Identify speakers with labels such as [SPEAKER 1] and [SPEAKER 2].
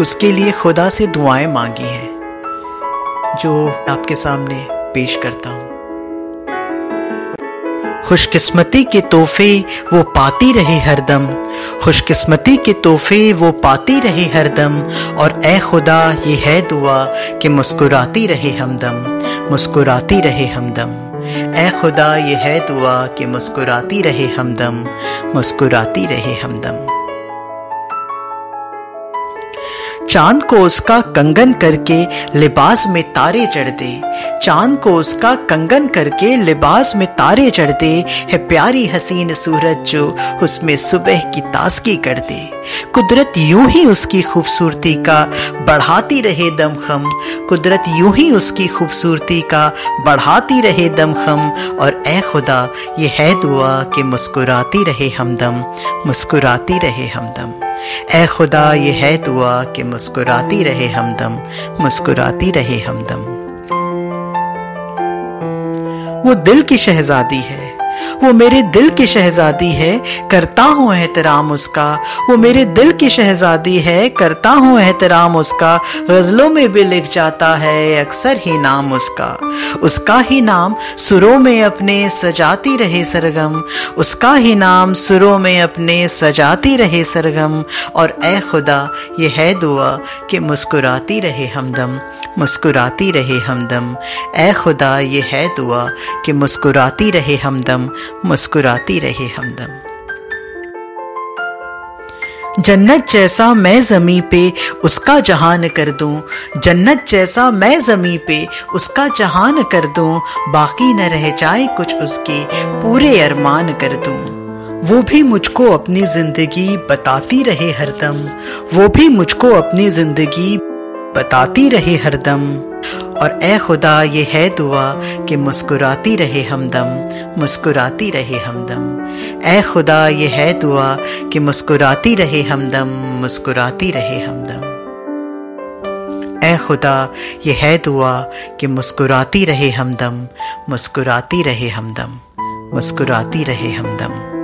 [SPEAKER 1] उसके लिए खुदा से दुआएँ मांगी हैं, जो आपके सामने पेश करता हूँ। खुशकिस्मती के तोहफे वो पाती रहे हरदम खुशकिस्मती के तोहफे वो पाती रहे हरदम और ए खुदा, ये है दुआ कि मुस्कुराती रहे हमदम मुस्कुराती रहे हमदम ए खुदा, ये है दुआ कि मुस्कुराती रहे हमदम मुस्कुराती रहे हमदम चाँद को उसका कंगन करके लिबास में तारे चढ़ दे। चाँद को उसका कंगन करके लिबास में तारे चढ़ दे। है प्यारी हसीन सूरज जो उसमें सुबह की ताजगी कर दे। कुदरत यूँ ही उसकी खूबसूरती का बढ़ाती रहे दमखम। कुदरत यूँ ही उसकी खूबसूरती का बढ़ाती रहे दमखम। और ए खुदा, ये है दुआ कि मुस्कुराती रहे हमदम। मुस्कुराती रहे हमदम। ए खुदा, ये है दुआ कि मुस्कुराती रहे हमदम, मुस्कुराती रहे हमदम। वो दिल की शहजादी है वो मेरे दिल की शहजादी है, करता हूँ एहतराम उसका। वो मेरे दिल की शहजादी है, करता हूँ एहतराम उसका। गज़लों में भी लिख जाता है, अक्सर ही नाम उसका। उसका ही नाम सुरों में अपने सजाती रहे सरगम। उसका ही नाम सुरों में अपने सजाती रहे सरगम। और ए खुदा, ये है दुआ कि मुस्कुराती रहे हमदम। मुस्कुराती रहे हमदम। ए खुदा, ये है दुआ कि मुस्कुराती रहे हमदम। मुस्कुराती रहे हमदम। जन्नत जैसा मैं जमी पे उसका जहान कर दूँ, जन्नत जैसा मैं जमी पे उसका जहान कर दूँ, बाकी न रह जाए कुछ उसके पूरे अरमान कर दूँ। वो भी मुझको अपनी ज़िंदगी बताती रहे हरदम, वो भी मुझको अपनी ज़िंदगी बताती रहे हरदम। और ए खुदा, ये है दुआ कि मुस्कुराती रहे हमदम, मुस्कुराती रहे हमदम। ए खुदा, ये है दुआ कि मुस्कुराती रहे हमदम, मुस्कुराती रहे हमदम। ए खुदा, ये है दुआ कि मुस्कुराती रहे हमदम, मुस्कुराती रहे हमदम, मुस्कुराती रहे हमदम।